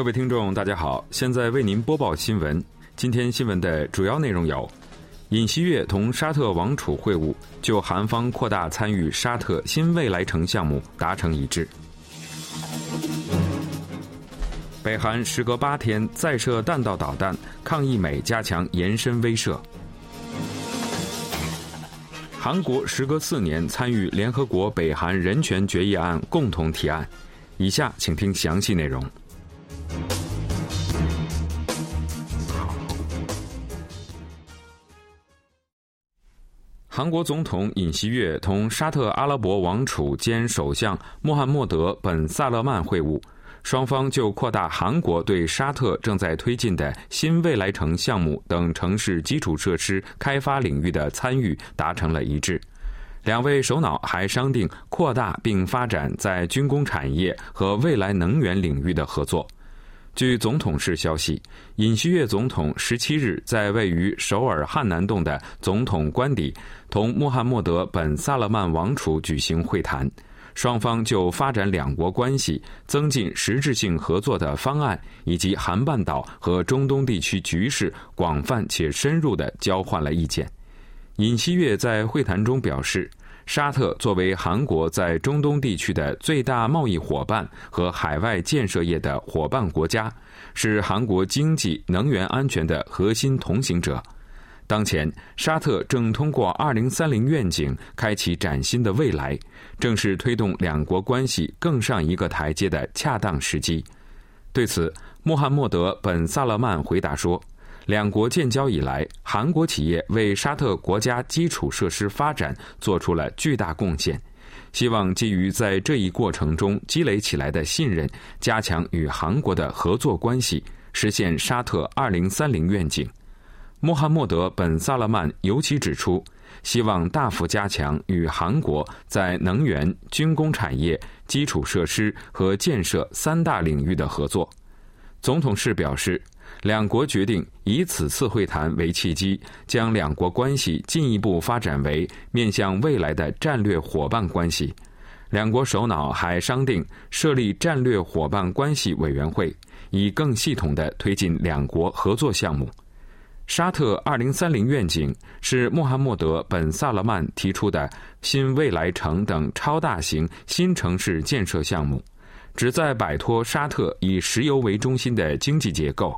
各位听众，大家好，现在为您播报新闻。今天新闻的主要内容有：尹锡悦同沙特王储会晤，就韩方扩大参与沙特新未来城项目达成一致；北韩时隔八天再射弹道导弹，抗议美加强延伸威慑；韩国时隔四年参与联合国北韩人权决议案共同提案。以下请听详细内容。韩国总统尹锡悦同沙特阿拉伯王储兼首相穆罕默德·本·萨勒曼会晤，双方就扩大韩国对沙特正在推进的新未来城项目等城市基础设施开发领域的参与达成了一致。两位首脑还商定扩大并发展在军工产业和未来能源领域的合作。据总统室消息，尹锡悦总统十七日在位于首尔汉南洞的总统官邸同穆罕默德·本·萨勒曼王储举行会谈，双方就发展两国关系、增进实质性合作的方案以及韩半岛和中东地区局势广泛且深入地交换了意见。尹锡悦在会谈中表示。沙特作为韩国在中东地区的最大贸易伙伴和海外建设业的伙伴国家，是韩国经济能源安全的核心同行者。当前，沙特正通过2030愿景开启崭新的未来，正是推动两国关系更上一个台阶的恰当时机。对此，穆罕默德·本·萨勒曼回答说。两国建交以来，韩国企业为沙特国家基础设施发展做出了巨大贡献。希望基于在这一过程中积累起来的信任，加强与韩国的合作关系，实现沙特二零三零愿景。穆罕默德·本·萨勒曼尤其指出，希望大幅加强与韩国在能源、军工产业、基础设施和建设三大领域的合作。总统室表示。两国决定以此次会谈为契机，将两国关系进一步发展为面向未来的战略伙伴关系。两国首脑还商定设立战略伙伴关系委员会，以更系统地推进两国合作项目。沙特二零三零愿景是穆罕默德·本·萨勒曼提出的新未来城等超大型新城市建设项目，旨在摆脱沙特以石油为中心的经济结构。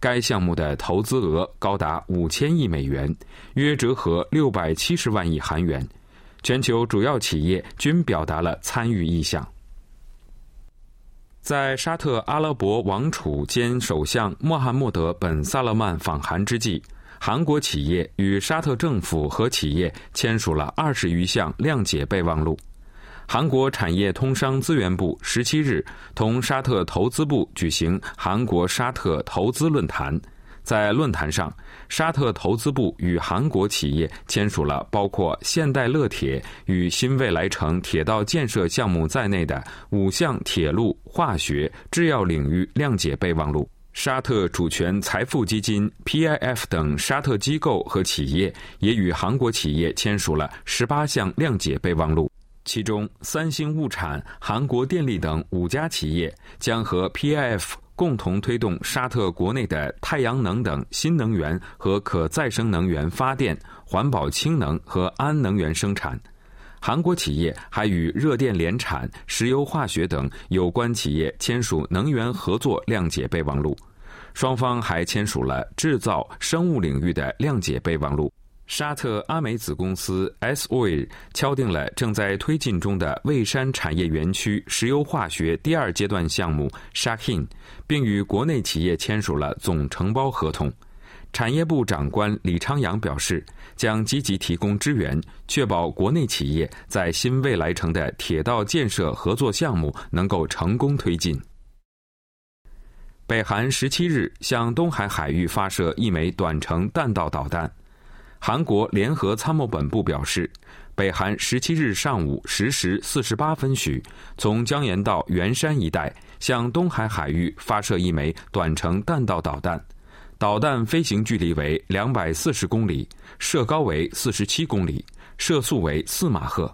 该项目的投资额高达五千亿美元，约折合六百七十万亿韩元。全球主要企业均表达了参与意向。在沙特阿拉伯王储兼首相穆罕默德·本·萨勒曼访韩之际，韩国企业与沙特政府和企业签署了二十余项谅解备忘录。韩国产业通商资源部十七日同沙特投资部举行韩国沙特投资论坛，在论坛上，沙特投资部与韩国企业签署了包括现代乐铁与新未来城铁道建设项目在内的五项铁路、化学、制药领域谅解备忘录。沙特主权财富基金 PIF 等沙特机构和企业也与韩国企业签署了十八项谅解备忘录。其中，三星物产、韩国电力等五家企业将和 PIF 共同推动沙特国内的太阳能等新能源和可再生能源发电、环保氢能和氨能源生产。韩国企业还与热电联产、石油化学等有关企业签署能源合作谅解备忘录，双方还签署了制造、生物领域的谅解备忘录。沙特阿美子公司 S Oil 敲定了正在推进中的蔚山产业园区石油化学第二阶段项目 Shahin，并与国内企业签署了总承包合同。产业部长官李昌阳表示，将积极提供支援，确保国内企业在新未来城的铁道建设合作项目能够成功推进。北韩十七日向东海海域发射一枚短程弹道导弹。韩国联合参谋本部表示，北韩十七日上午十时四十八分许，从江原道元山一带向东海海域发射一枚短程弹道导弹，导弹飞行距离为两百四十公里，射高为四十七公里，射速为四马赫。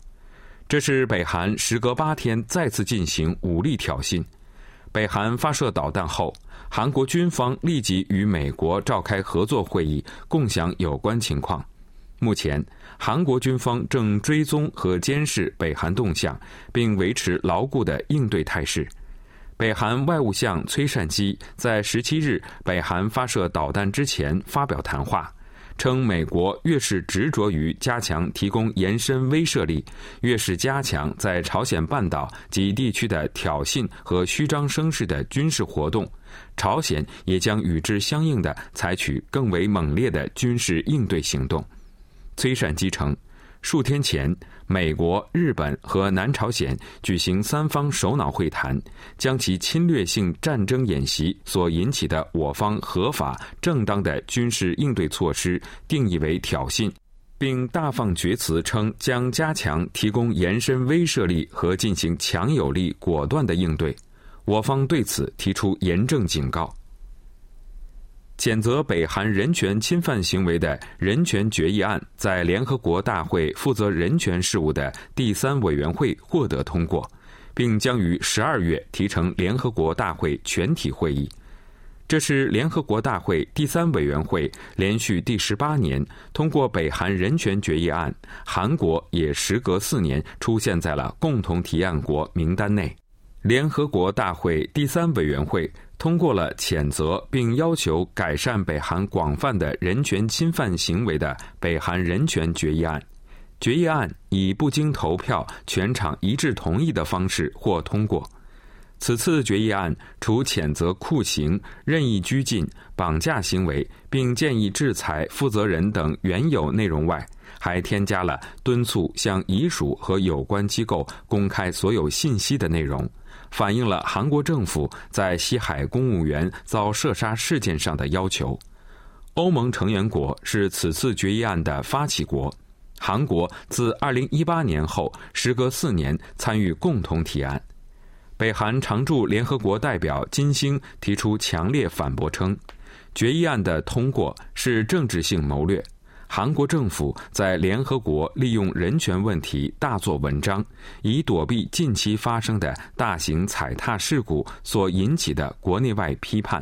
这是北韩时隔八天再次进行武力挑衅。北韩发射导弹后，韩国军方立即与美国召开合作会议，共享有关情况。目前，韩国军方正追踪和监视北韩动向，并维持牢固的应对态势。北韩外务相崔善基在十七日北韩发射导弹之前发表谈话，称美国越是执着于加强提供延伸威慑力，越是加强在朝鲜半岛及地区的挑衅和虚张声势的军事活动，朝鲜也将与之相应的采取更为猛烈的军事应对行动。崔善基称。数天前，美国、日本和南朝鲜举行三方首脑会谈，将其侵略性战争演习所引起的我方合法正当的军事应对措施定义为挑衅，并大放厥词称将加强提供延伸威慑力和进行强有力果断的应对。我方对此提出严正警告。谴责北韩人权侵犯行为的人权决议案在联合国大会负责人权事务的第三委员会获得通过，并将于十二月提成联合国大会全体会议。这是联合国大会第三委员会连续第十八年通过北韩人权决议案，韩国也时隔四年出现在了共同提案国名单内。联合国大会第三委员会。通过了谴责并要求改善北韩广泛的人权侵犯行为的北韩人权决议案，决议案以不经投票、全场一致同意的方式获通过。此次决议案除谴责酷刑、任意拘禁、绑架行为，并建议制裁负责人等原有内容外，还添加了敦促向遗属和有关机构公开所有信息的内容。反映了韩国政府在西海公务员遭射杀事件上的要求。欧盟成员国是此次决议案的发起国。韩国自2018年后，时隔四年参与共同提案。北韩常驻联合国代表金星提出强烈反驳，称决议案的通过是政治性谋略。韩国政府在联合国利用人权问题大做文章，以躲避近期发生的大型踩踏事故所引起的国内外批判。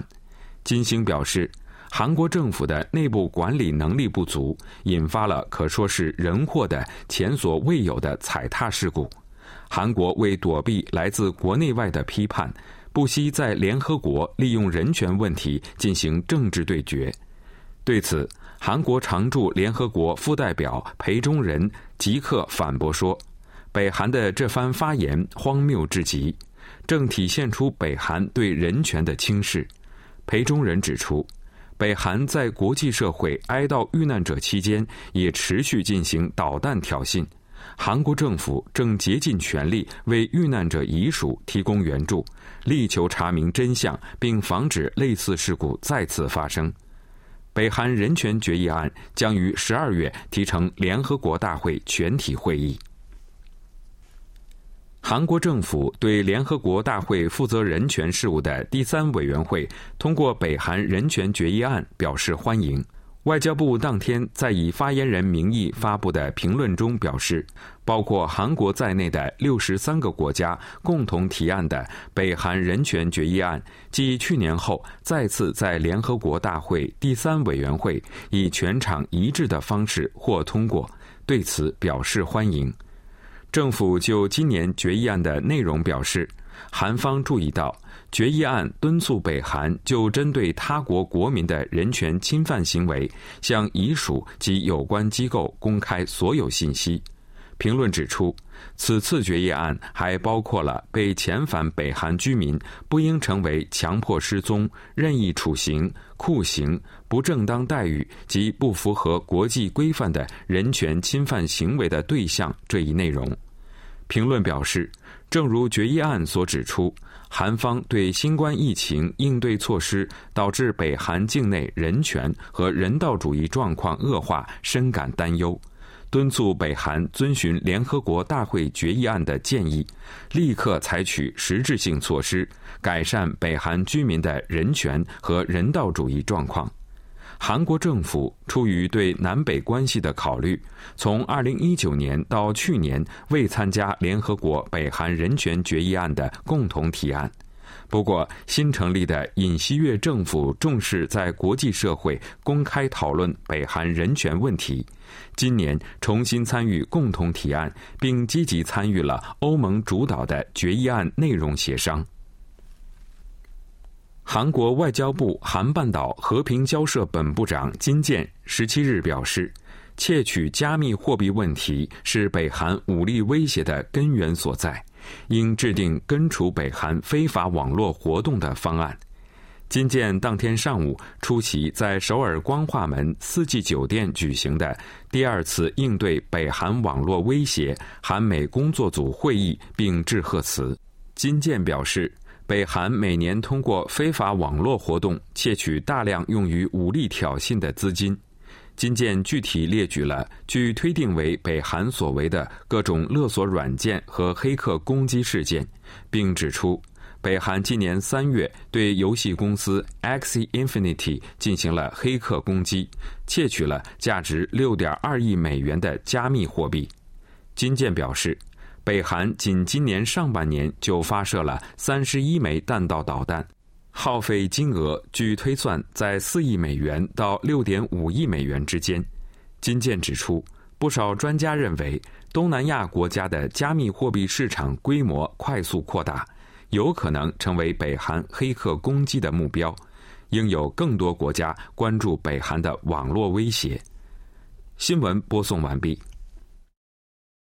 金星表示，韩国政府的内部管理能力不足，引发了可说是人祸的前所未有的踩踏事故。韩国为躲避来自国内外的批判，不惜在联合国利用人权问题进行政治对决。对此，韩国常驻联合国副代表裴忠仁即刻反驳说：“北韩的这番发言荒谬至极，正体现出北韩对人权的轻视。”裴忠仁指出，北韩在国际社会哀悼遇难者期间，也持续进行导弹挑衅。韩国政府正竭尽全力为遇难者遗属提供援助，力求查明真相，并防止类似事故再次发生。北韩人权决议案将于十二月提成联合国大会全体会议。韩国政府对联合国大会负责人权事务的第三委员会通过北韩人权决议案表示欢迎。外交部当天在以发言人名义发布的评论中表示，包括韩国在内的六十三个国家共同提案的北韩人权决议案，继去年后再次在联合国大会第三委员会以全场一致的方式获通过，对此表示欢迎。政府就今年决议案的内容表示，韩方注意到。决议案敦促北韩就针对他国国民的人权侵犯行为，向遗属及有关机构公开所有信息。评论指出，此次决议案还包括了被遣返北韩居民不应成为强迫失踪、任意处刑、酷刑、不正当待遇及不符合国际规范的人权侵犯行为的对象这一内容。评论表示，正如决议案所指出。韩方对新冠疫情应对措施导致北韩境内人权和人道主义状况恶化深感担忧，敦促北韩遵循联合国大会决议案的建议，立刻采取实质性措施，改善北韩居民的人权和人道主义状况。韩国政府出于对南北关系的考虑，从二零一九年到去年未参加联合国北韩人权决议案的共同提案。不过，新成立的尹锡悦政府重视在国际社会公开讨论北韩人权问题，今年重新参与共同提案，并积极参与了欧盟主导的决议案内容协商。韩国外交部韩半岛和平交涉本部长金建十七日表示，窃取加密货币问题是北韩武力威胁的根源所在。应制定根除北韩非法网络活动的方案。金建当天上午出席在首尔光化门四季酒店举行的第二次应对北韩网络威胁韩美工作组会议，并致贺词。金建表示，北韩每年通过非法网络活动窃取大量用于武力挑衅的资金。金建具体列举了据推定为北韩所为的各种勒索软件和黑客攻击事件，并指出，北韩今年三月对游戏公司 Axie Infinity 进行了黑客攻击，窃取了价值六点二亿美元的加密货币。金建表示，北韩仅今年上半年就发射了三十一枚弹道导弹。耗费金额据推算在四亿美元到六点五亿美元之间。金建指出，不少专家认为，东南亚国家的加密货币市场规模快速扩大，有可能成为北韩黑客攻击的目标。应有更多国家关注北韩的网络威胁。新闻播送完毕。